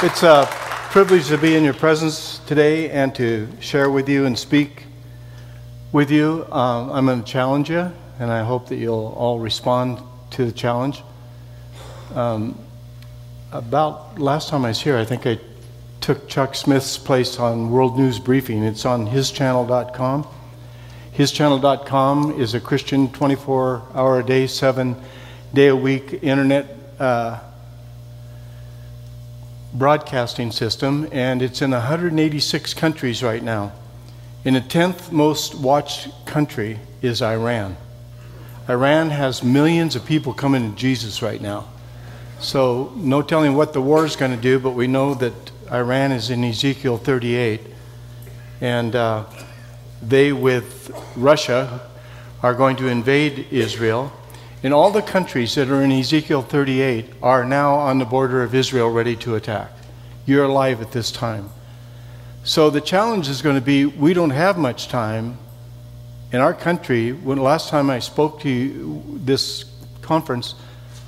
It's a privilege to be in your presence today and to share with you and speak with you. Um, I'm going to challenge you, and I hope that you'll all respond to the challenge. Um, about last time I was here, I think I took Chuck Smith's place on World News Briefing. It's on hischannel.com. Hischannel.com is a Christian 24 hour a day, seven day a week internet. Uh, broadcasting system, and it's in 186 countries right now. In the 10th most watched country is Iran. Iran has millions of people coming to Jesus right now. So, no telling what the war is going to do, but we know that Iran is in Ezekiel 38. And uh, they, with Russia, are going to invade Israel. And all the countries that are in Ezekiel 38 are now on the border of Israel ready to attack. You're alive at this time. So the challenge is going to be we don't have much time. In our country, when last time I spoke to you, this conference,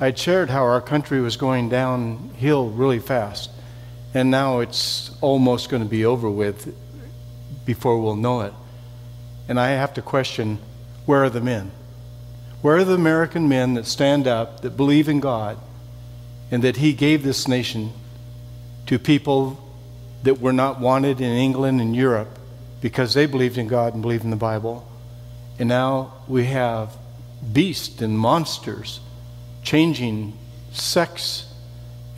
I shared how our country was going downhill really fast. And now it's almost going to be over with before we'll know it. And I have to question where are the men? Where are the American men that stand up, that believe in God, and that He gave this nation to people that were not wanted in England and Europe because they believed in God and believed in the Bible? And now we have beasts and monsters changing sex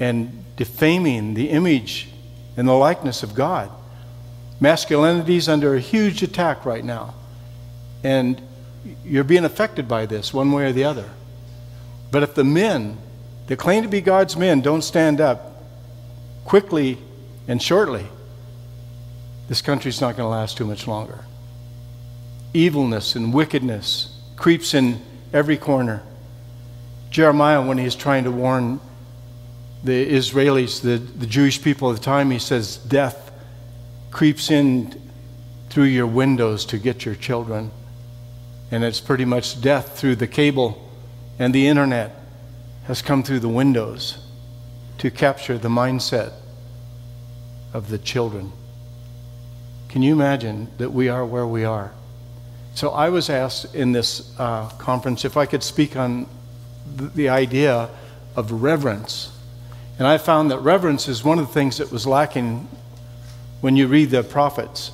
and defaming the image and the likeness of God. Masculinity is under a huge attack right now. And you're being affected by this one way or the other. But if the men that claim to be God's men don't stand up quickly and shortly, this country's not going to last too much longer. Evilness and wickedness creeps in every corner. Jeremiah, when he's trying to warn the Israelis, the, the Jewish people at the time, he says, Death creeps in through your windows to get your children and it's pretty much death through the cable and the internet has come through the windows to capture the mindset of the children. Can you imagine that we are where we are? So I was asked in this uh, conference if I could speak on the, the idea of reverence. And I found that reverence is one of the things that was lacking when you read the prophets.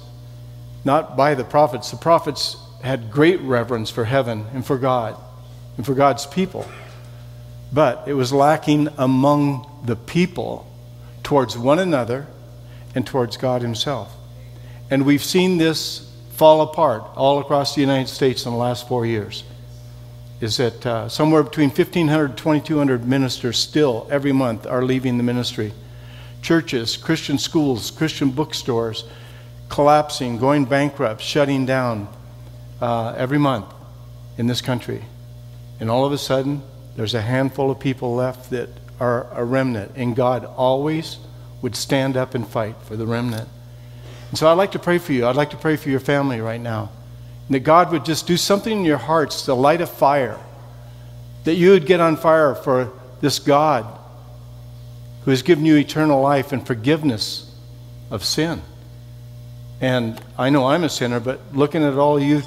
Not by the prophets. The prophets had great reverence for heaven and for God and for God's people. But it was lacking among the people towards one another and towards God Himself. And we've seen this fall apart all across the United States in the last four years. Is that uh, somewhere between 1,500 and 2,200 ministers still every month are leaving the ministry. Churches, Christian schools, Christian bookstores collapsing, going bankrupt, shutting down, uh, every month in this country. And all of a sudden, there's a handful of people left that are a remnant. And God always would stand up and fight for the remnant. And so I'd like to pray for you. I'd like to pray for your family right now. And that God would just do something in your hearts to light a fire. That you would get on fire for this God who has given you eternal life and forgiveness of sin. And I know I'm a sinner, but looking at all you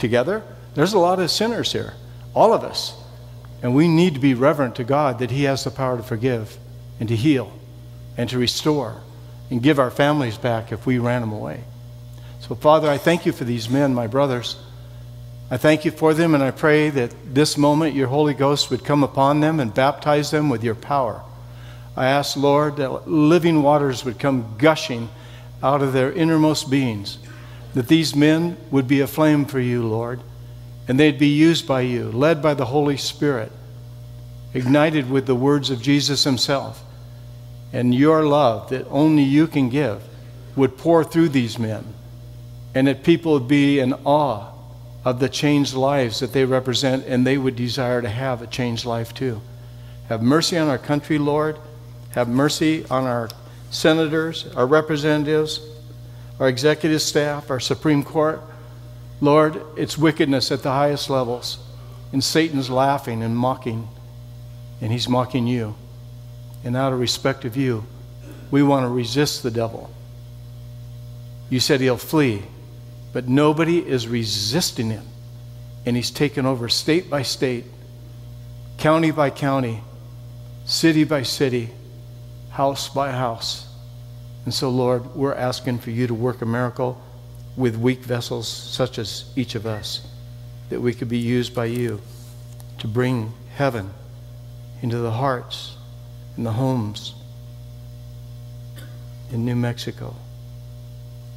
together, there's a lot of sinners here, all of us. And we need to be reverent to God that He has the power to forgive and to heal and to restore and give our families back if we ran them away. So, Father, I thank you for these men, my brothers. I thank you for them, and I pray that this moment your Holy Ghost would come upon them and baptize them with your power. I ask, Lord, that living waters would come gushing out of their innermost beings that these men would be a flame for you, Lord, and they'd be used by you, led by the Holy Spirit, ignited with the words of Jesus Himself. And your love that only you can give would pour through these men, and that people would be in awe of the changed lives that they represent, and they would desire to have a changed life too. Have mercy on our country, Lord. Have mercy on our senators, our representatives, our executive staff, our Supreme Court. Lord, it's wickedness at the highest levels. And Satan's laughing and mocking, and he's mocking you. And out of respect of you, we want to resist the devil. You said he'll flee, but nobody is resisting him. And he's taken over state by state, county by county, city by city, house by house. And so, Lord, we're asking for you to work a miracle with weak vessels such as each of us, that we could be used by you to bring heaven into the hearts and the homes in New Mexico,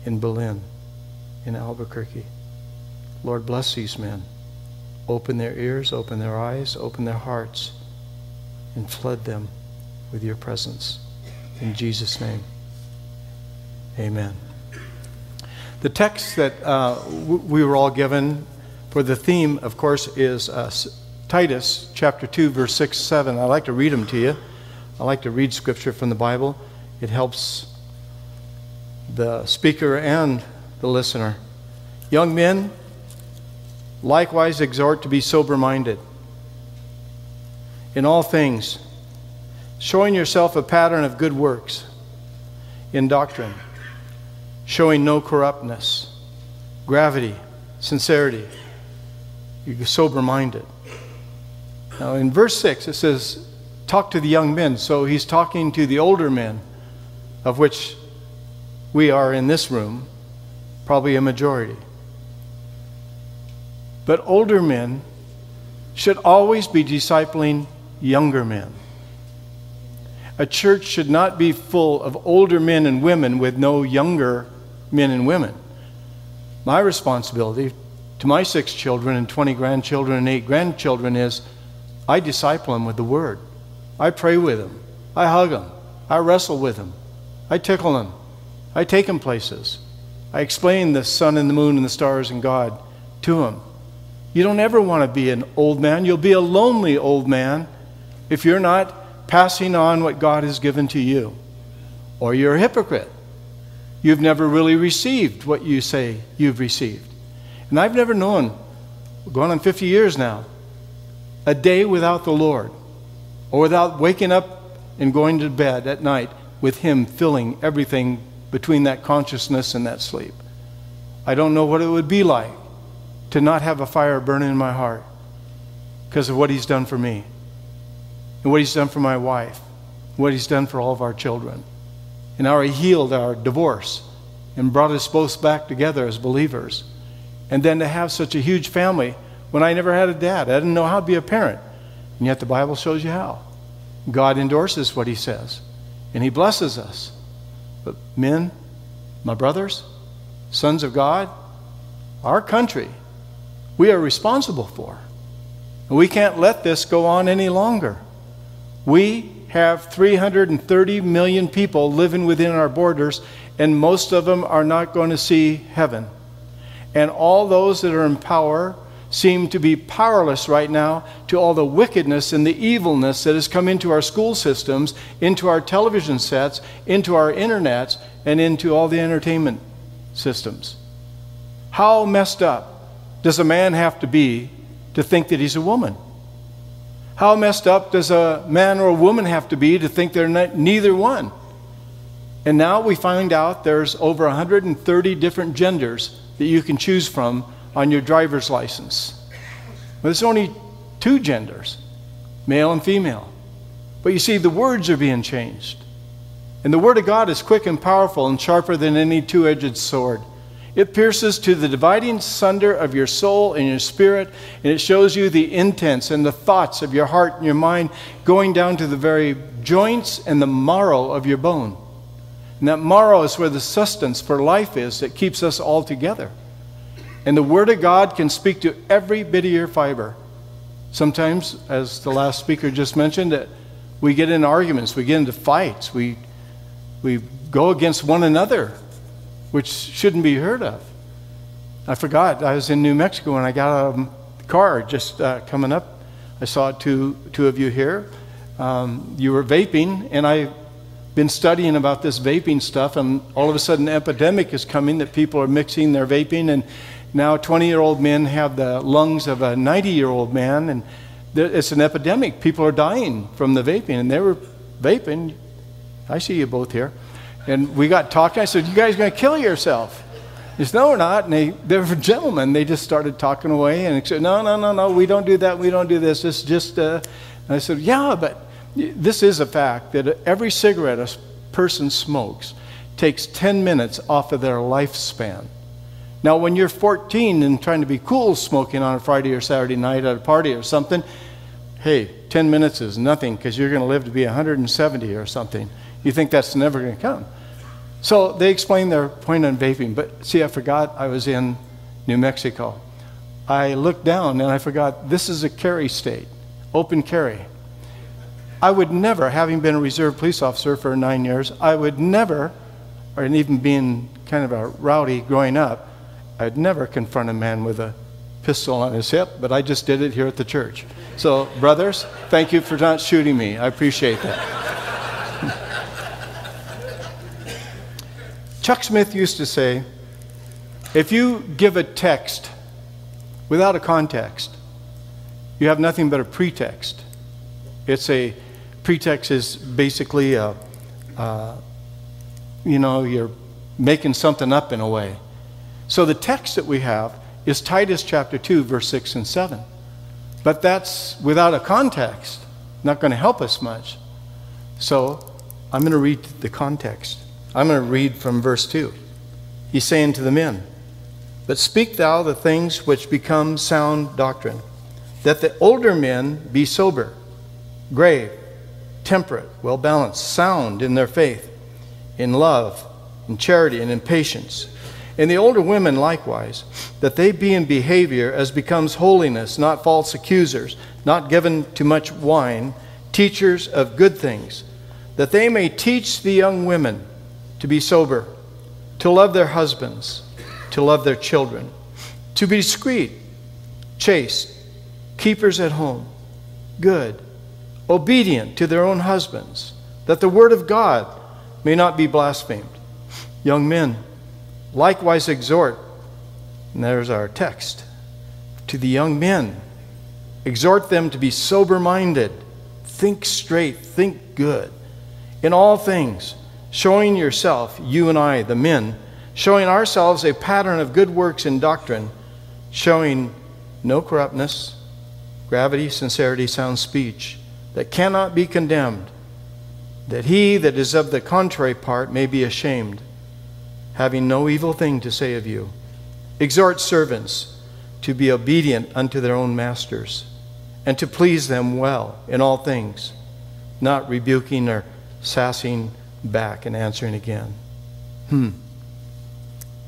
in Berlin, in Albuquerque. Lord, bless these men. Open their ears, open their eyes, open their hearts, and flood them with your presence. In Jesus' name, amen. The text that uh, we were all given for the theme, of course, is uh, Titus chapter 2, verse 6 7. I like to read them to you. I like to read scripture from the Bible. It helps the speaker and the listener. Young men, likewise exhort to be sober minded in all things, showing yourself a pattern of good works in doctrine, showing no corruptness, gravity, sincerity. You're sober minded. Now, in verse 6, it says, Talk to the young men. So he's talking to the older men, of which we are in this room, probably a majority. But older men should always be discipling younger men. A church should not be full of older men and women with no younger men and women. My responsibility to my six children and 20 grandchildren and eight grandchildren is I disciple them with the word. I pray with them. I hug them. I wrestle with them. I tickle them. I take them places. I explain the sun and the moon and the stars and God to them. You don't ever want to be an old man. You'll be a lonely old man if you're not passing on what God has given to you. Or you're a hypocrite. You've never really received what you say you've received. And I've never known, going on 50 years now, a day without the Lord or without waking up and going to bed at night with Him filling everything between that consciousness and that sleep. I don't know what it would be like to not have a fire burning in my heart because of what He's done for me and what He's done for my wife, what He's done for all of our children, and how He healed our divorce and brought us both back together as believers. And then to have such a huge family when I never had a dad. I didn't know how to be a parent. And yet the Bible shows you how. God endorses what He says, and He blesses us. But men, my brothers, sons of God, our country, we are responsible for. And we can't let this go on any longer. We have 330 million people living within our borders, and most of them are not going to see heaven. And all those that are in power seem to be powerless right now to all the wickedness and the evilness that has come into our school systems, into our television sets, into our internets, and into all the entertainment systems. How messed up does a man have to be to think that he's a woman? How messed up does a man or a woman have to be to think they're neither one? And now we find out there's over 130 different genders that you can choose from on your driver's license. But there's only two genders, male and female. But you see, the words are being changed. And the Word of God is quick and powerful and sharper than any two edged sword. It pierces to the dividing sunder of your soul and your spirit, and it shows you the intents and the thoughts of your heart and your mind going down to the very joints and the marrow of your bone. And that marrow is where the sustenance for life is that keeps us all together. And the Word of God can speak to every bit of your fiber. Sometimes, as the last speaker just mentioned, that we get in arguments, we get into fights, we, we go against one another, which shouldn't be heard of. I forgot, I was in New Mexico when I got out of the car just uh, coming up. I saw two, two of you here. Um, you were vaping, and I've been studying about this vaping stuff, and all of a sudden, an epidemic is coming that people are mixing their vaping and now, 20 year old men have the lungs of a 90 year old man, and it's an epidemic. People are dying from the vaping, and they were vaping. I see you both here. And we got talking. I said, You guys going to kill yourself? He said, No, we're not. And they, they were gentlemen. They just started talking away and he said, No, no, no, no, we don't do that. We don't do this. It's just, uh, I said, Yeah, but this is a fact that every cigarette a person smokes takes 10 minutes off of their lifespan. Now, when you're 14 and trying to be cool smoking on a Friday or Saturday night at a party or something, hey, 10 minutes is nothing because you're going to live to be 170 or something. You think that's never going to come. So they explained their point on vaping. But see, I forgot I was in New Mexico. I looked down and I forgot this is a carry state, open carry. I would never, having been a reserve police officer for nine years, I would never, or even being kind of a rowdy growing up, I'd never confront a man with a pistol on his hip, but I just did it here at the church. So, brothers, thank you for not shooting me. I appreciate that. Chuck Smith used to say if you give a text without a context, you have nothing but a pretext. It's a pretext is basically a, uh, you know, you're making something up in a way. So the text that we have is Titus chapter 2, verse 6 and 7. But that's without a context, not going to help us much. So I'm going to read the context. I'm going to read from verse 2. He's saying to the men, But speak thou the things which become sound doctrine, that the older men be sober, grave, temperate, well balanced, sound in their faith, in love, in charity, and in patience. And the older women likewise, that they be in behavior as becomes holiness, not false accusers, not given to much wine, teachers of good things, that they may teach the young women to be sober, to love their husbands, to love their children, to be discreet, chaste, keepers at home, good, obedient to their own husbands, that the word of God may not be blasphemed. Young men, Likewise, exhort, and there's our text, to the young men. Exhort them to be sober minded, think straight, think good. In all things, showing yourself, you and I, the men, showing ourselves a pattern of good works in doctrine, showing no corruptness, gravity, sincerity, sound speech, that cannot be condemned, that he that is of the contrary part may be ashamed having no evil thing to say of you. Exhort servants to be obedient unto their own masters, and to please them well in all things, not rebuking or sassing back and answering again. Hmm.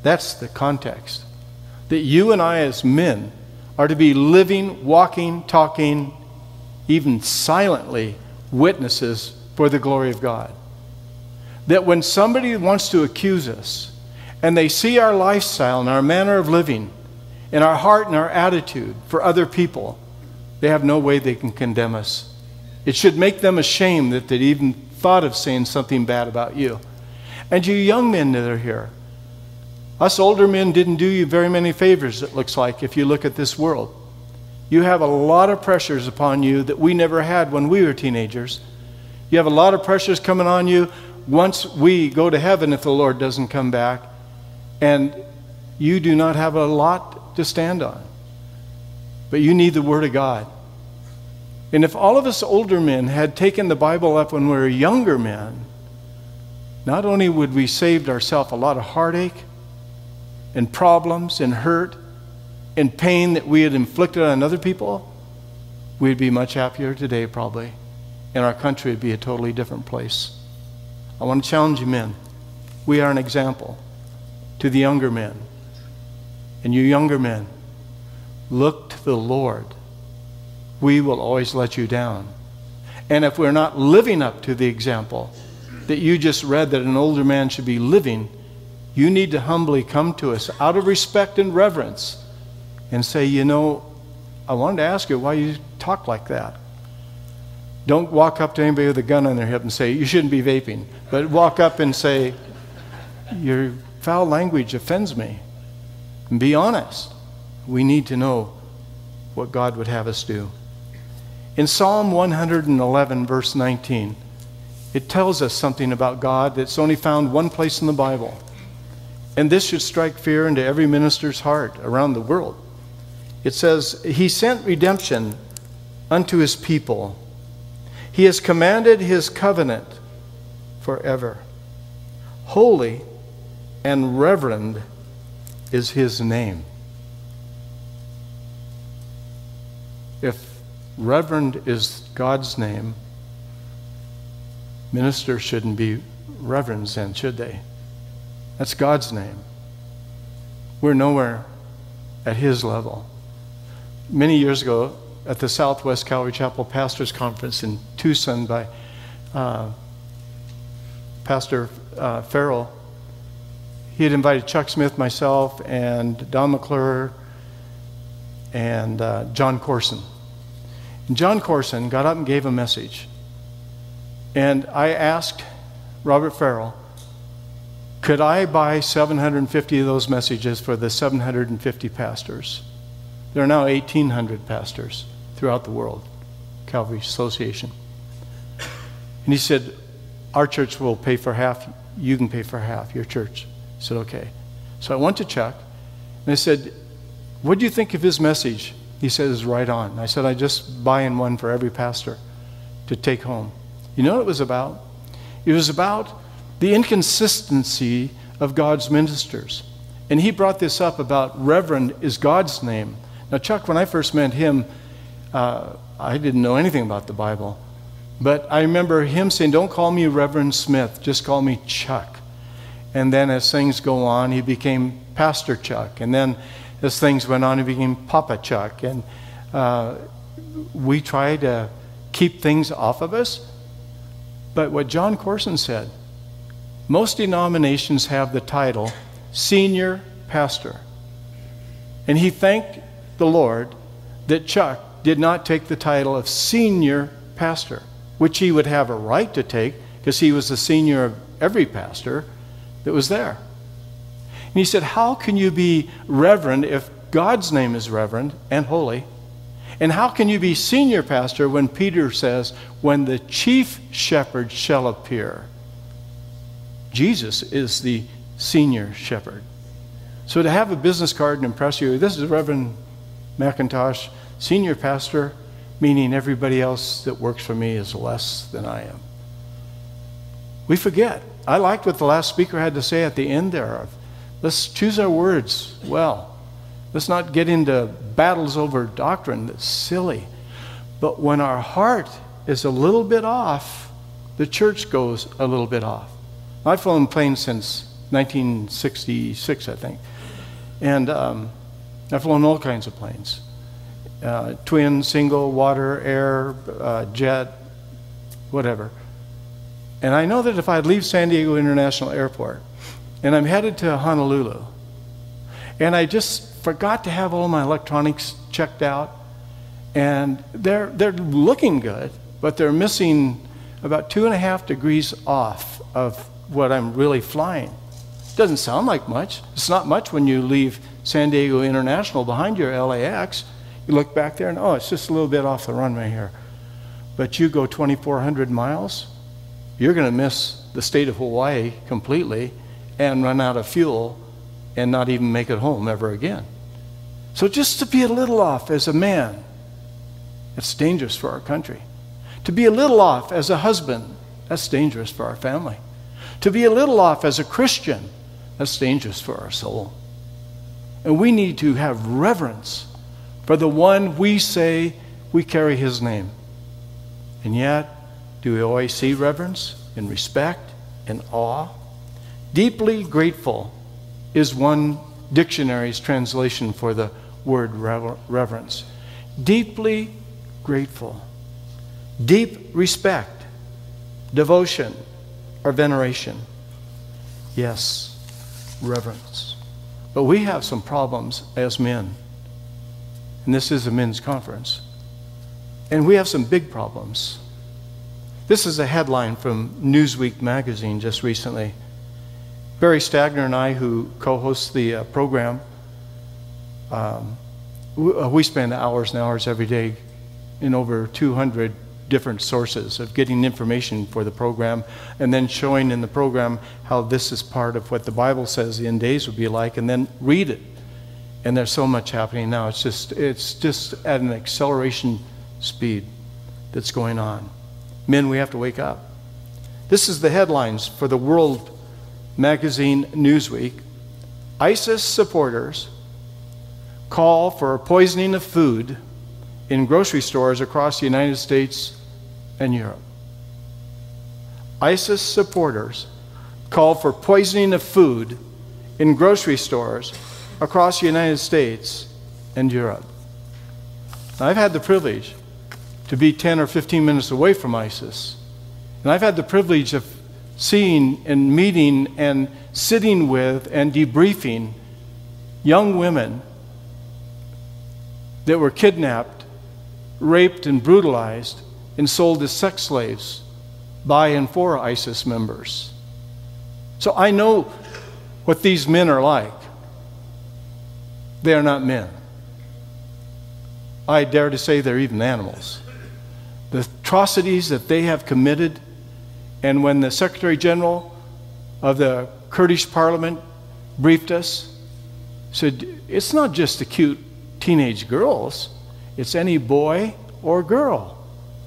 That's the context. That you and I, as men, are to be living, walking, talking, even silently witnesses for the glory of God. That when somebody wants to accuse us, and they see our lifestyle and our manner of living and our heart and our attitude for other people, they have no way they can condemn us. It should make them ashamed that they even thought of saying something bad about you. And you young men that are here, us older men didn't do you very many favors, it looks like, if you look at this world. You have a lot of pressures upon you that we never had when we were teenagers. You have a lot of pressures coming on you once we go to heaven if the Lord doesn't come back and you do not have a lot to stand on. But you need the Word of God. And if all of us older men had taken the Bible up when we were younger men, not only would we saved ourselves a lot of heartache and problems and hurt and pain that we had inflicted on other people, we'd be much happier today, probably. And our country would be a totally different place. I want to challenge you, men. We are an example to the younger men. And you younger men, look to the Lord. We will always let you down. And if we're not living up to the example that you just read that an older man should be living, you need to humbly come to us out of respect and reverence and say, you know, I wanted to ask you why you talk like that. Don't walk up to anybody with a gun on their hip and say, you shouldn't be vaping. But walk up and say, you're foul language offends me. And be honest. We need to know what God would have us do. In Psalm 111, verse 19, It tells us something about God that's only found one place in the Bible. And this should strike fear into every minister's heart around the world. It says, He sent redemption unto His people. He has commanded His covenant forever. Holy and reverend is His name. If reverend is God's name, ministers shouldn't be reverends then, should they? That's God's name. We're nowhere at His level. Many years ago, at the Southwest Calvary Chapel Pastors Conference in Tucson by uh, Pastor uh, Farrell, he had invited Chuck Smith, myself, and Don McClure, and uh, Jon Courson. And Courson got up and gave a message. And I asked Robert Farrell, could I buy 750 of those messages for the 750 pastors? There are now 1,800 pastors throughout the world, Calvary Association. And he said, Our church will pay for half, you can pay for half, your church. I said, Okay. So I went to Chuck, and I said, What do you think of his message? He says, right on. I said, I just buy in one for every pastor to take home. You know what it was about? It was about the inconsistency of God's ministers. And he brought this up about Reverend is God's name. Now, Chuck, when I first met him, uh, I didn't know anything about the Bible. But I remember him saying, Don't call me Reverend Smith, just call me Chuck. And then as things go on, he became Pastor Chuck. And then as things went on, he became Papa Chuck. And uh, we try to keep things off of us. But what Jon Courson said, most denominations have the title senior pastor. And he thanked the Lord that Chuck did not take the title of senior pastor, which he would have a right to take because he was the senior of every pastor that was there. And he said, How can you be reverend if God's name is reverend and holy? And how can you be senior pastor when Peter says, When the chief shepherd shall appear? Jesus is the senior shepherd. So to have a business card and impress you, this is Reverend MacIntosh, senior pastor, meaning everybody else that works for me is less than I am. We forget. I liked what the last speaker had to say at the end there. Of, let's choose our words well. Let's not get into battles over doctrine that's silly. But when our heart is a little bit off, the church goes a little bit off. I've flown planes since 1966, I think. And um, I've flown all kinds of planes uh, twin, single, water, air, uh, jet, whatever. And I know that if I leave San Diego International Airport and I'm headed to Honolulu, and I just forgot to have all my electronics checked out, and they're, they're looking good, but they're missing about two and a half degrees off of what I'm really flying. Doesn't sound like much. It's not much when you leave San Diego International behind your LAX. You look back there and, oh, it's just a little bit off the runway here. But you go 2,400 miles, you're going to miss the state of Hawaii completely and run out of fuel and not even make it home ever again. So just to be a little off as a man, it's dangerous for our country. To be a little off as a husband, that's dangerous for our family. To be a little off as a Christian, that's dangerous for our soul. And we need to have reverence for the one we say we carry his name. And yet, do we always see reverence and respect and awe? Deeply grateful is one dictionary's translation for the word reverence. Deeply grateful. Deep respect, devotion, or veneration. Yes, reverence. But we have some problems as men. And this is a men's conference. And we have some big problems. This is a headline from Newsweek magazine just recently. Barry Stagner and I, who co host the uh, program, um, we, uh, we spend hours and hours every day in over 200 different sources of getting information for the program and then showing in the program how this is part of what the Bible says the end days would be like and then read it. And there's so much happening now. It's just it's just at an acceleration speed that's going on. Men, we have to wake up. This is the headlines for the World magazine Newsweek. ISIS supporters call for poisoning of food in grocery stores across the United States and Europe. ISIS supporters call for poisoning of food in grocery stores across the United States and Europe. Now, I've had the privilege to be 10 or 15 minutes away from ISIS, and I've had the privilege of seeing and meeting and sitting with and debriefing young women that were kidnapped raped and brutalized and sold as sex slaves by and for ISIS members. So I know what these men are like. They are not men. I dare to say they're even animals. The atrocities that they have committed, and when the Secretary General of the Kurdish parliament briefed us, said, It's not just the cute teenage girls. It's any boy or girl,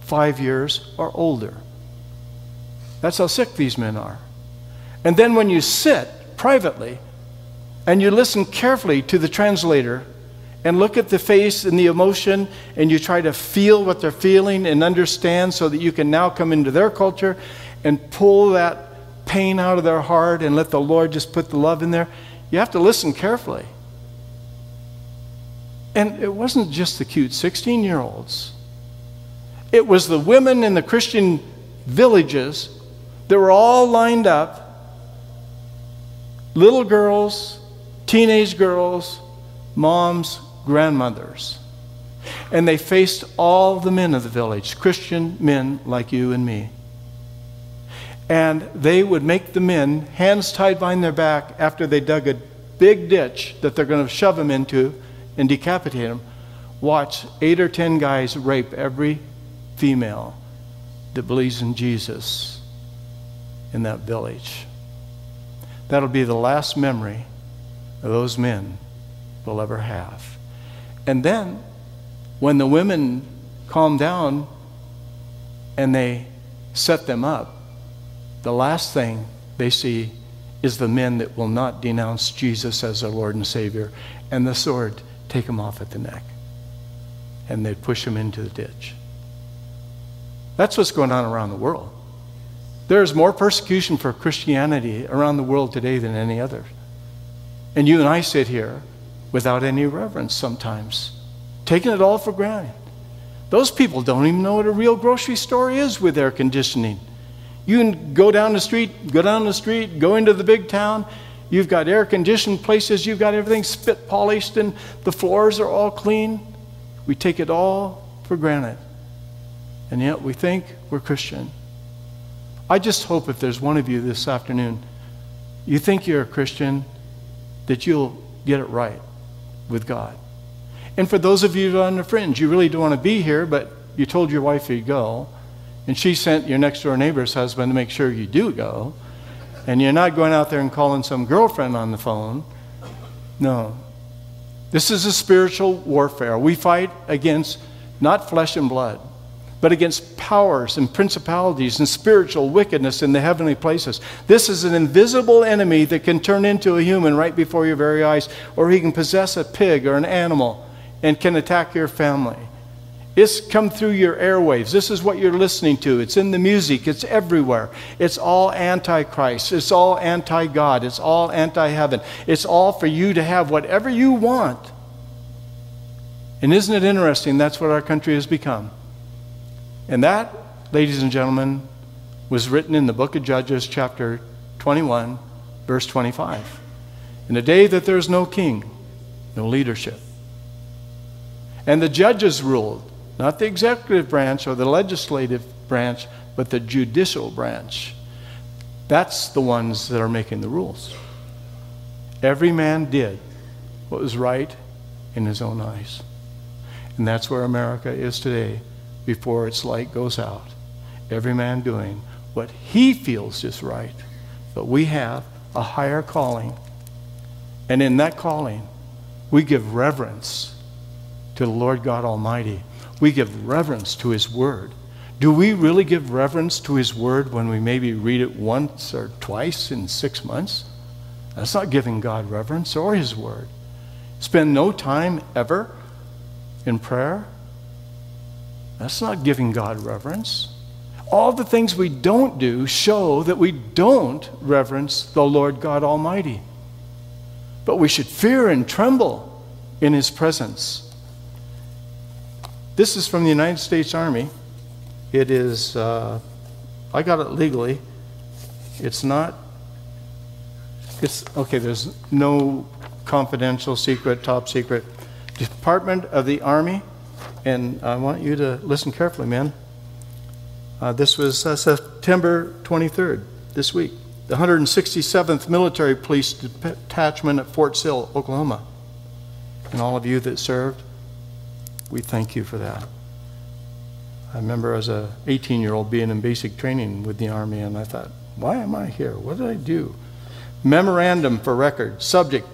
five years or older. That's how sick these men are. And then when you sit privately and you listen carefully to the translator and look at the face and the emotion and you try to feel what they're feeling and understand so that you can now come into their culture and pull that pain out of their heart and let the Lord just put the love in there, you have to listen carefully. And it wasn't just the cute 16 year olds, it was the women in the Christian villages that were all lined up little girls, teenage girls, moms, grandmothers. And they faced all the men of the village, Christian men like you and me. And they would make the men, hands tied behind their back, after they dug a big ditch that they're going to shove them into, and decapitate them, watch eight or ten guys rape every female that believes in Jesus in that village. That'll be the last memory of those men will ever have. And then, when the women calm down and they set them up, the last thing they see is the men that will not denounce Jesus as their Lord and Savior, and the sword take them off at the neck. And they'd push them into the ditch. That's what's going on around the world. There is more persecution for Christianity around the world today than any other. And you and I sit here without any reverence sometimes, taking it all for granted. Those people don't even know what a real grocery store is with air conditioning. You can go down the street, go down the street, go into the big town, You've got air conditioned places, you've got everything spit polished, and the floors are all clean. We take it all for granted. And yet we think we're Christian. I just hope if there's one of you this afternoon, you think you're a Christian, that you'll get it right with God. And for those of you on the fringe, you really don't want to be here, but you told your wife you'd go, and she sent your next door neighbor's husband to make sure you do go. And you're not going out there and calling some girlfriend on the phone. No. This is a spiritual warfare. We fight against not flesh and blood, but against powers and principalities and spiritual wickedness in the heavenly places. This is an invisible enemy that can turn into a human right before your very eyes, or he can possess a pig or an animal and can attack your family. It's come through your airwaves. This is what you're listening to. It's in the music. It's everywhere. It's all antichrist. It's all anti God. It's all anti heaven. It's all for you to have whatever you want. And isn't it interesting? That's what our country has become. And that, ladies and gentlemen, was written in the book of Judges, chapter 21, verse 25. In a day that there's no king, no leadership. And the judges ruled not the executive branch or the legislative branch, but the judicial branch. That's the ones that are making the rules. Every man did what was right in his own eyes. And that's where America is today before its light goes out. Every man doing what he feels is right. But we have a higher calling. And in that calling, we give reverence to the Lord God Almighty. We give reverence to His Word. Do we really give reverence to His Word when we maybe read it once or twice in six months? That's not giving God reverence or His Word. Spend no time ever in prayer. That's not giving God reverence. All the things we don't do show that we don't reverence the Lord God Almighty. But we should fear and tremble in His presence. This is from the United States Army. It is, uh, I got it legally. It's not, it's, okay, there's no confidential, secret, top secret. Department of the Army, and I want you to listen carefully, man. Uh, this was uh, September 23rd, this week. The 167th Military Police Detachment at Fort Sill, Oklahoma. And all of you that served, we thank you for that. I remember as a 18 year old being in basic training with the Army, and I thought, why am I here? What did I do? Memorandum for record. Subject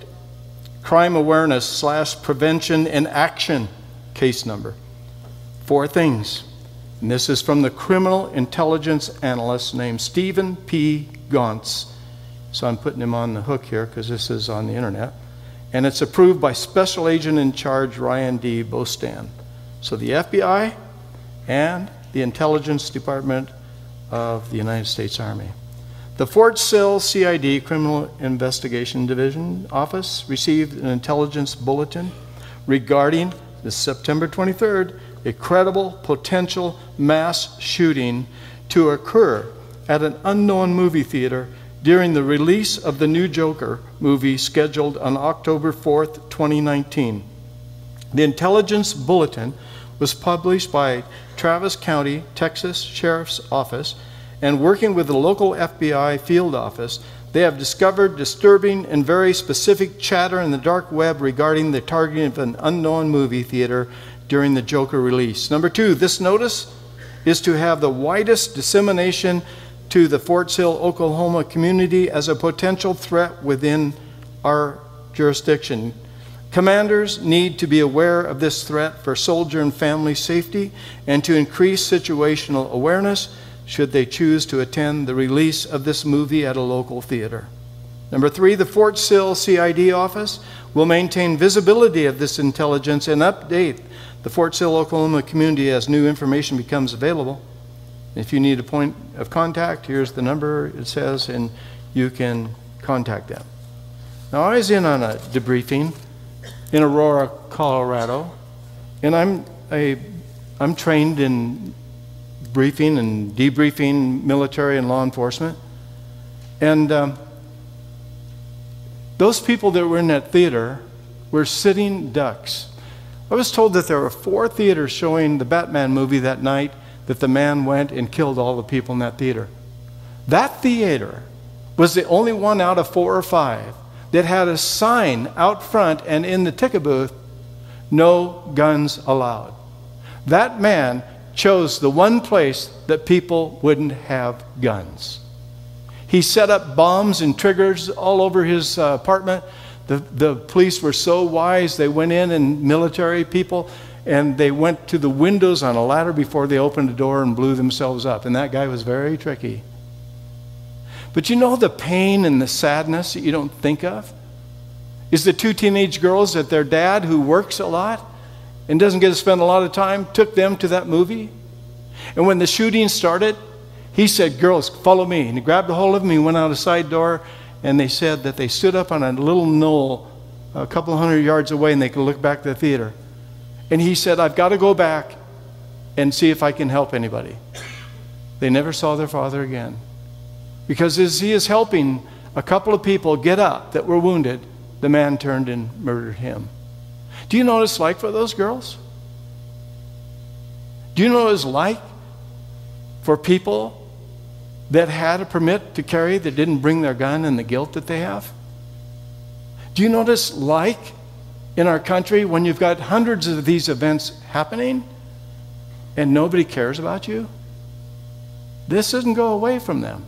crime awareness slash prevention and action case number. Four things. And this is from the criminal intelligence analyst named Stephen P. Gauntz. So I'm putting him on the hook here because this is on the internet and it's approved by Special Agent in Charge Ryan D. Bostan. So the FBI and the Intelligence Department of the United States Army. The Fort Sill CID Criminal Investigation Division Office received an intelligence bulletin regarding the September 23rd a credible potential mass shooting to occur at an unknown movie theater during the release of the new Joker movie scheduled on October 4th, 2019. The intelligence bulletin was published by Travis County, Texas Sheriff's Office, and working with the local FBI field office, they have discovered disturbing and very specific chatter in the dark web regarding the targeting of an unknown movie theater during the Joker release. Number two, this notice is to have the widest dissemination to the Fort Sill, Oklahoma community as a potential threat within our jurisdiction. Commanders need to be aware of this threat for soldier and family safety and to increase situational awareness should they choose to attend the release of this movie at a local theater. Number three, the Fort Sill CID office will maintain visibility of this intelligence and update the Fort Sill, Oklahoma community as new information becomes available. If you need a point of contact, here's the number it says, and you can contact them. Now, I was in on a debriefing in Aurora, Colorado, and I'm, a, I'm trained in briefing and debriefing military and law enforcement. And um, those people that were in that theater were sitting ducks. I was told that there were four theaters showing the Batman movie that night that the man went and killed all the people in that theater. That theater was the only one out of four or five that had a sign out front and in the ticket booth no guns allowed. That man chose the one place that people wouldn't have guns. He set up bombs and triggers all over his uh, apartment. The, the police were so wise, they went in and military people and they went to the windows on a ladder before they opened the door and blew themselves up. And that guy was very tricky. But you know the pain and the sadness that you don't think of? Is the two teenage girls that their dad, who works a lot and doesn't get to spend a lot of time, took them to that movie. And when the shooting started, he said, Girls, follow me. And he grabbed a hold of them, he went out a side door, and they said that they stood up on a little knoll a couple hundred yards away and they could look back to the theater. And he said, I've got to go back and see if I can help anybody. They never saw their father again. Because as he is helping a couple of people get up that were wounded, the man turned and murdered him. Do you know what it's like for those girls? Do you know what it's like for people that had a permit to carry that didn't bring their gun and the guilt that they have? Do you know what it's like in our country when you've got hundreds of these events happening and nobody cares about you? This doesn't go away from them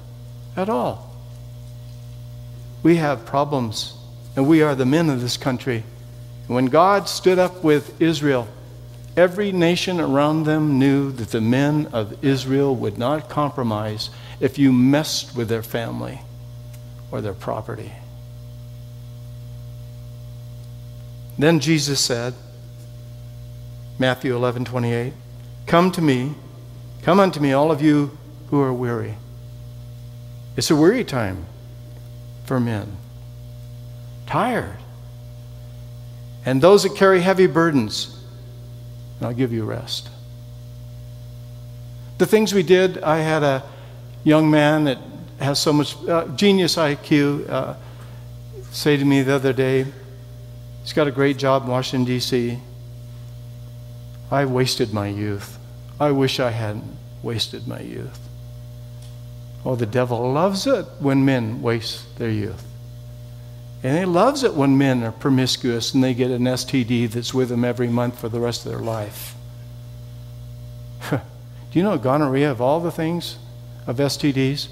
at all. We have problems, and we are the men of this country. When God stood up with Israel, every nation around them knew that the men of Israel would not compromise if you messed with their family or their property. Then Jesus said, Matthew 11, 28, Come to me, come unto me, all of you who are weary. It's a weary time for men, tired. And those that carry heavy burdens, I'll give you rest. The things we did, I had a young man that has so much uh, genius IQ uh, say to me the other day, he's got a great job in Washington, D.C. I wasted my youth. I wish I hadn't wasted my youth. Oh, the devil loves it when men waste their youth. And he loves it when men are promiscuous and they get an STD that's with them every month for the rest of their life. Do you know gonorrhea, of all the things of STDs,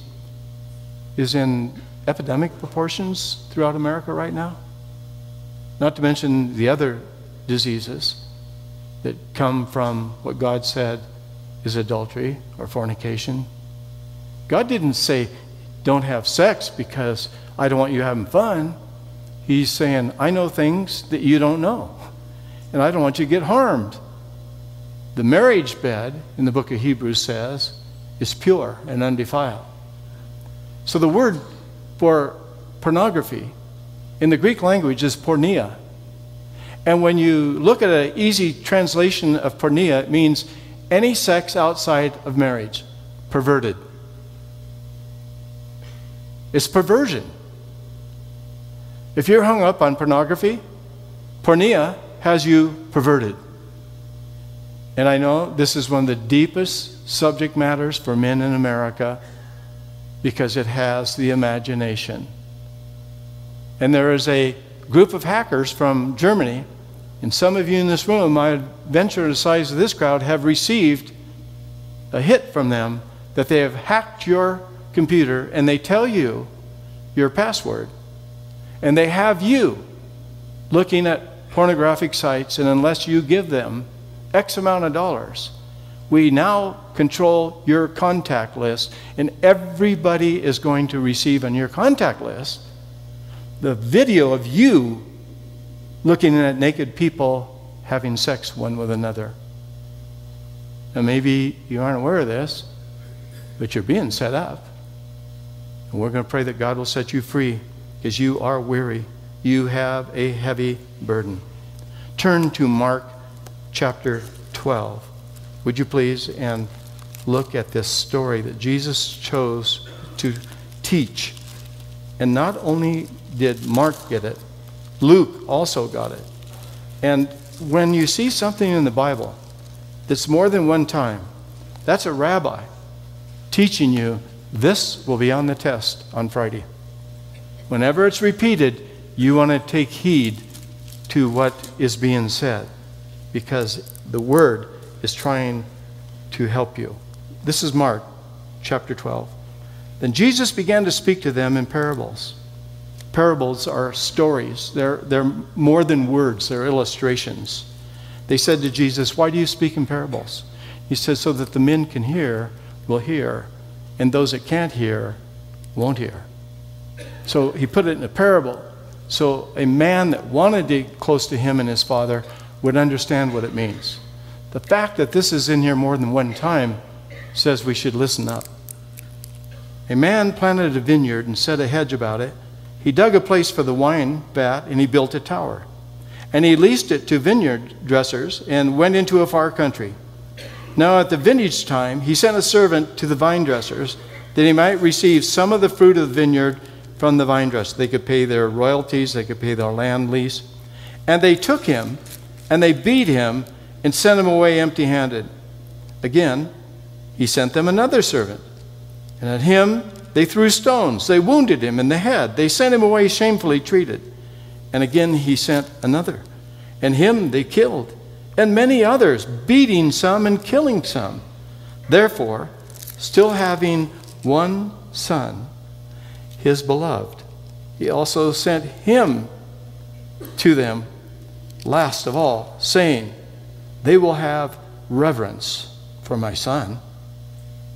is in epidemic proportions throughout America right now? Not to mention the other diseases that come from what God said is adultery or fornication. God didn't say, don't have sex because I don't want you having fun. He's saying, I know things that you don't know, and I don't want you to get harmed. The marriage bed in the book of Hebrews says is pure and undefiled. So the word for pornography in the Greek language is porneia. And when you look at an easy translation of porneia, it means any sex outside of marriage, perverted. It's perversion. If you're hung up on pornography, porneia has you perverted. And I know this is one of the deepest subject matters for men in America because it has the imagination. And there is a group of hackers from Germany and some of you in this room, I venture the size of this crowd, have received a hit from them that they have hacked your computer and they tell you your password. And they have you looking at pornographic sites, and unless you give them X amount of dollars, we now control your contact list, and everybody is going to receive on your contact list the video of you looking at naked people having sex one with another. Now, maybe you aren't aware of this, but you're being set up. And we're going to pray that God will set you free because you are weary. You have a heavy burden. Turn to Mark chapter 12. Would you please? And look at this story that Jesus chose to teach. And not only did Mark get it, Luke also got it. And when you see something in the Bible that's more than one time, that's a rabbi teaching you this will be on the test on Friday. Whenever it's repeated, you want to take heed to what is being said because the word is trying to help you. This is Mark chapter 12. Then Jesus began to speak to them in parables parables are stories. They're, they're more than words, they're illustrations. They said to Jesus, Why do you speak in parables? He said, So that the men can hear, will hear, and those that can't hear won't hear. So he put it in a parable. So a man that wanted to get close to him and his father would understand what it means. The fact that this is in here more than one time says we should listen up. A man planted a vineyard and set a hedge about it he dug a place for the wine vat and he built a tower. And he leased it to vineyard dressers and went into a far country. Now, at the vintage time, he sent a servant to the vine dressers that he might receive some of the fruit of the vineyard from the vine dresser. They could pay their royalties, they could pay their land lease. And they took him and they beat him and sent him away empty handed. Again, he sent them another servant. And at him they threw stones. They wounded him in the head. They sent him away shamefully treated. And again he sent another. And him they killed. and many others, beating some and killing some. Therefore, still having one son, his beloved, he also sent him to them last of all, saying, They will have reverence for my son.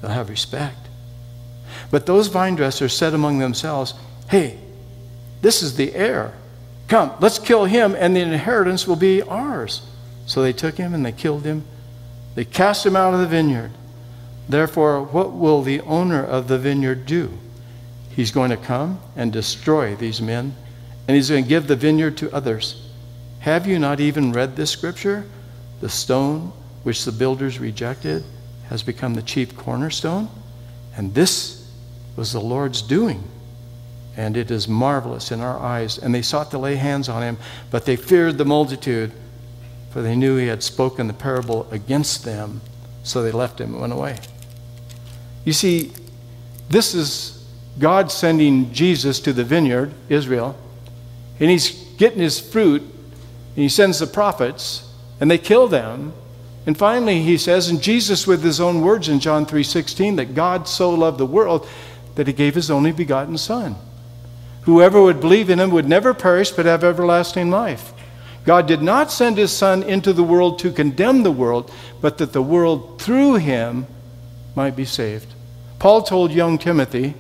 They'll have respect. But those vine dressers said among themselves, Hey, this is the heir. Come, let's kill him, and the inheritance will be ours. So they took him and they killed him. They cast him out of the vineyard. Therefore, what will the owner of the vineyard do? He's going to come and destroy these men, and he's going to give the vineyard to others. Have you not even read this scripture? The stone which the builders rejected has become the chief cornerstone, and this was the Lord's doing. And it is marvelous in our eyes. And they sought to lay hands on him, but they feared the multitude, for they knew he had spoken the parable against them. So they left him and went away. You see, this is God sending Jesus to the vineyard, Israel, and he's getting his fruit, and he sends the prophets, and they kill them. And finally, he says, and Jesus with his own words in John 3:16, that God so loved the world that he gave his only begotten Son. Whoever would believe in him would never perish but have everlasting life. God did not send his Son into the world to condemn the world, but that the world through him might be saved. Paul told young Timothy,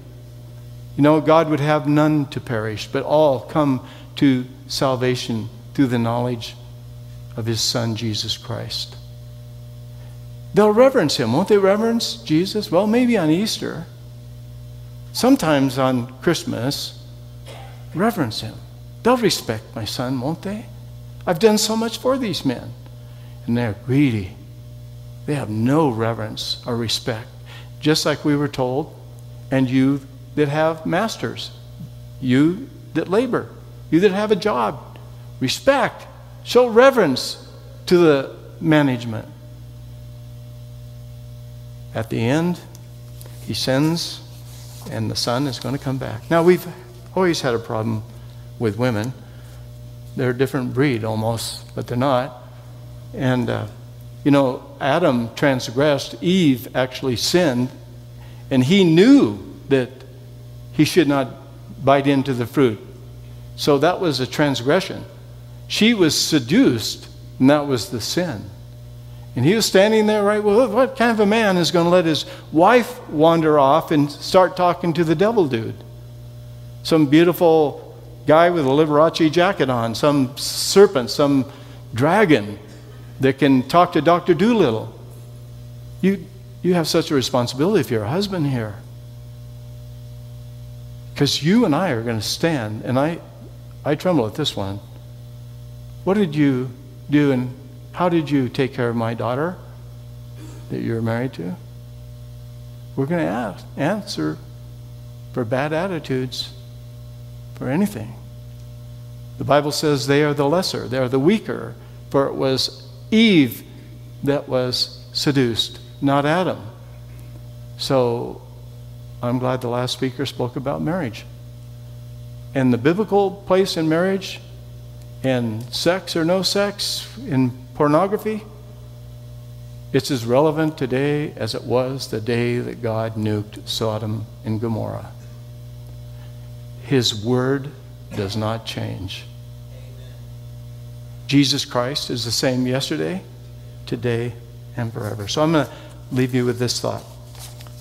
you know, God would have none to perish, but all come to salvation through the knowledge of his Son, Jesus Christ. They'll reverence him. Won't they reverence Jesus? Well, maybe on Easter. Sometimes on Christmas, reverence him. They'll respect my son, won't they? I've done so much for these men. And they're greedy. They have no reverence or respect just like we were told, and you that have masters, you that labor, you that have a job. Respect, show reverence to the management. At the end, he sends, and the son is going to come back. Now, we've always had a problem with women. They're a different breed almost, but they're not. And uh, you know, Adam transgressed, Eve actually sinned, and he knew that he should not bite into the fruit. So that was a transgression. She was seduced, and that was the sin. And he was standing there, right? Well, what kind of a man is going to let his wife wander off and start talking to the devil dude? Some beautiful guy with a Liberace jacket on, some serpent, some dragon that can talk to Dr. Dolittle. You, you have such a responsibility if you're a husband here. Because you and I are going to stand, and I, I tremble at this one. What did you do, and how did you take care of my daughter that you're married to? We're going to ask, answer for bad attitudes, for anything. The Bible says they are the lesser, they are the weaker, for it was Eve that was seduced, not Adam. So I'm glad the last speaker spoke about marriage. And the biblical place in marriage, and sex or no sex, in pornography, it's as relevant today as it was the day that God nuked Sodom and Gomorrah. His word does not change. Jesus Christ is the same yesterday, today, and forever. So I'm going to leave you with this thought.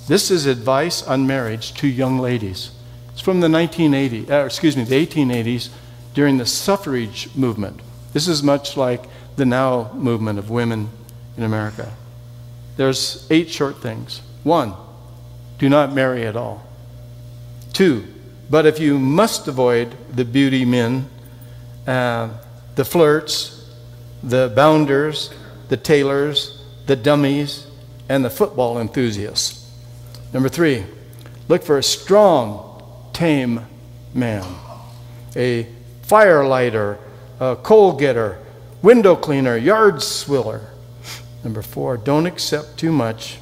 This is advice on marriage to young ladies. It's from the 1980s, uh, excuse me, the 1880s during the suffrage movement. This is much like the now movement of women in America. There's eight short things. One, do not marry at all. Two, but if you must avoid the beauty men, uh, the flirts, the bounders, the tailors, the dummies, and the football enthusiasts. Number three, look for a strong, tame man, a firelighter, a coal getter, window cleaner, yard swiller. Number four, don't accept too much.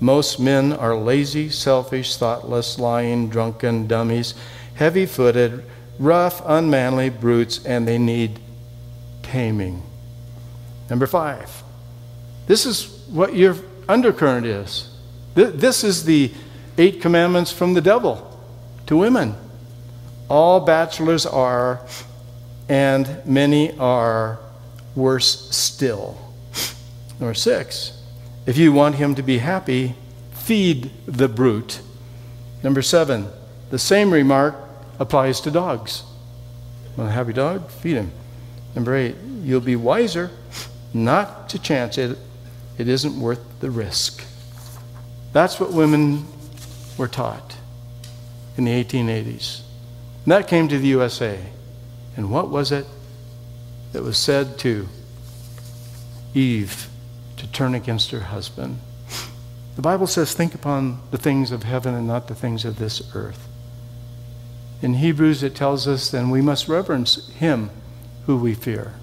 Most men are lazy, selfish, thoughtless, lying, drunken, dummies, heavy footed, rough, unmanly brutes, and they need taming. Number five, this is what your undercurrent is. This is the eight commandments from the devil to women. All bachelors are, and many are worse still. Number six, if you want him to be happy, feed the brute. Number seven, the same remark applies to dogs. Want a happy dog? Feed him. Number eight, you'll be wiser not to chance it. It isn't worth the risk. That's what women were taught in the 1880s. And that came to the USA. And what was it that was said to Eve to turn against her husband? The Bible says, think upon the things of heaven and not the things of this earth. In Hebrews, it tells us then we must reverence him who we fear.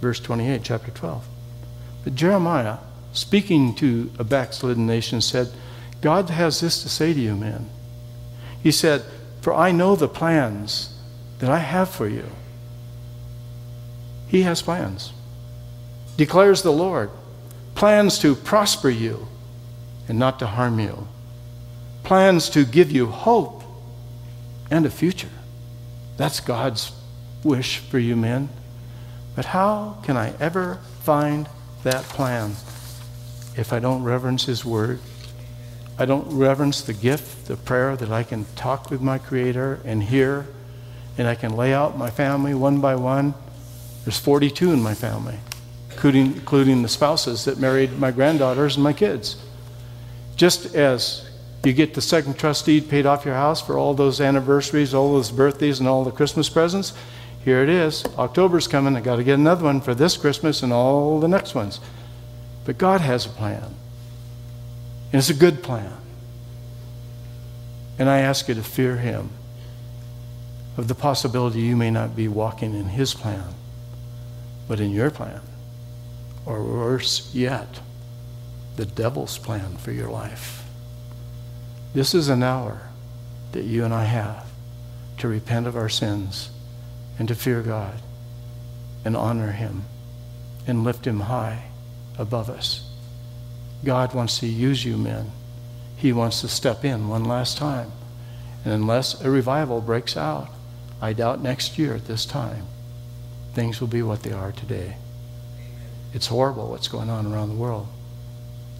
Verse 28, chapter 12. But Jeremiah, speaking to a backslidden nation, said, God has this to say to you, men. He said, For I know the plans that I have for you. He has plans, declares the Lord. Plans to prosper you and not to harm you. Plans to give you hope and a future. That's God's wish for you men. But how can I ever find that plan if I don't reverence His Word? I don't reverence the gift, the prayer that I can talk with my Creator and hear, and I can lay out my family one by one. There's 42 in my family, including, including the spouses that married my granddaughters and my kids. Just as you get the second trust deed paid off your house for all those anniversaries, all those birthdays, and all the Christmas presents, here it is. October's coming. I got to get another one for this Christmas and all the next ones. But God has a plan. And it's a good plan. And I ask you to fear Him of the possibility you may not be walking in His plan, but in your plan. Or worse yet, the devil's plan for your life. This is an hour that you and I have to repent of our sins and to fear God and honor Him and lift Him high above us. God wants to use you, men. He wants to step in one last time. And unless a revival breaks out, I doubt next year at this time, things will be what they are today. It's horrible what's going on around the world.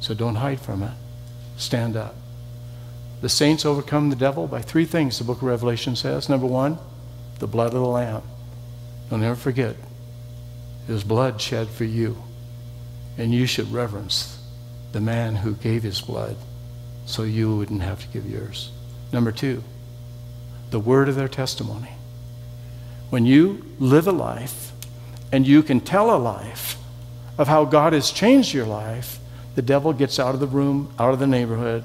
So don't hide from it. Stand up. The saints overcome the devil by three things, the book of Revelation says. Number one, the blood of the Lamb. Don't ever forget, his blood shed for you. And you should reverence the man who gave his blood so you wouldn't have to give yours. Number two, the word of their testimony. When you live a life and you can tell a life of how God has changed your life, the devil gets out of the room, out of the neighborhood,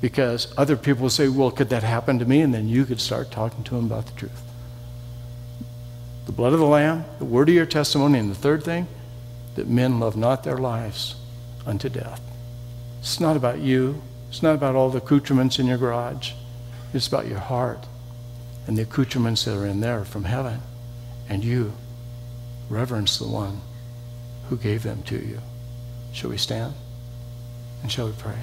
because other people will say, Well, could that happen to me? And then you could start talking to him about the truth. The blood of the Lamb, the word of your testimony, and the third thing, that men love not their lives unto death. It's not about you. It's not about all the accoutrements in your garage. It's about your heart and the accoutrements that are in there from heaven. And you reverence the one who gave them to you. Shall we stand? And shall we pray?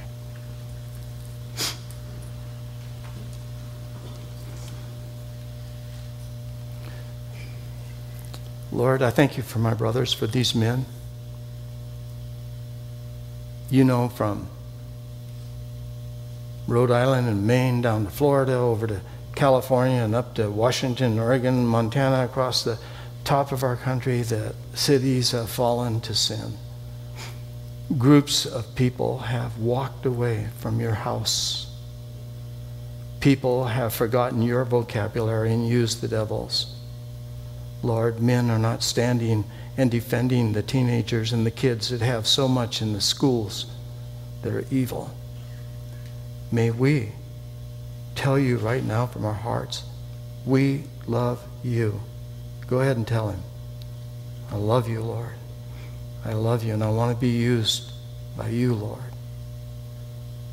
Lord, I thank you for my brothers, for these men. You know, from Rhode Island and Maine down to Florida, over to California and up to Washington, Oregon, Montana, across the top of our country, the cities have fallen to sin. Groups of people have walked away from your house. People have forgotten your vocabulary and used the devil's. Lord, men are not standing and defending the teenagers and the kids that have so much in the schools that are evil. May we tell you right now from our hearts, we love you. Go ahead and tell him, I love you, Lord. I love you and I want to be used by you, Lord.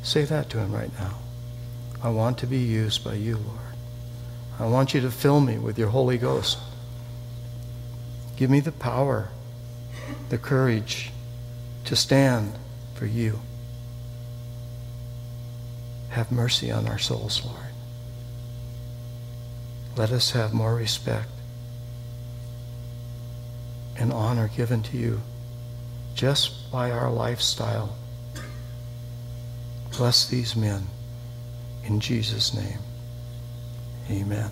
Say that to him right now. I want to be used by you, Lord. I want you to fill me with your Holy Ghost. Give me the power the courage to stand for you. Have mercy on our souls, Lord. Let us have more respect and honor given to you just by our lifestyle. Bless these men. In Jesus' name, amen.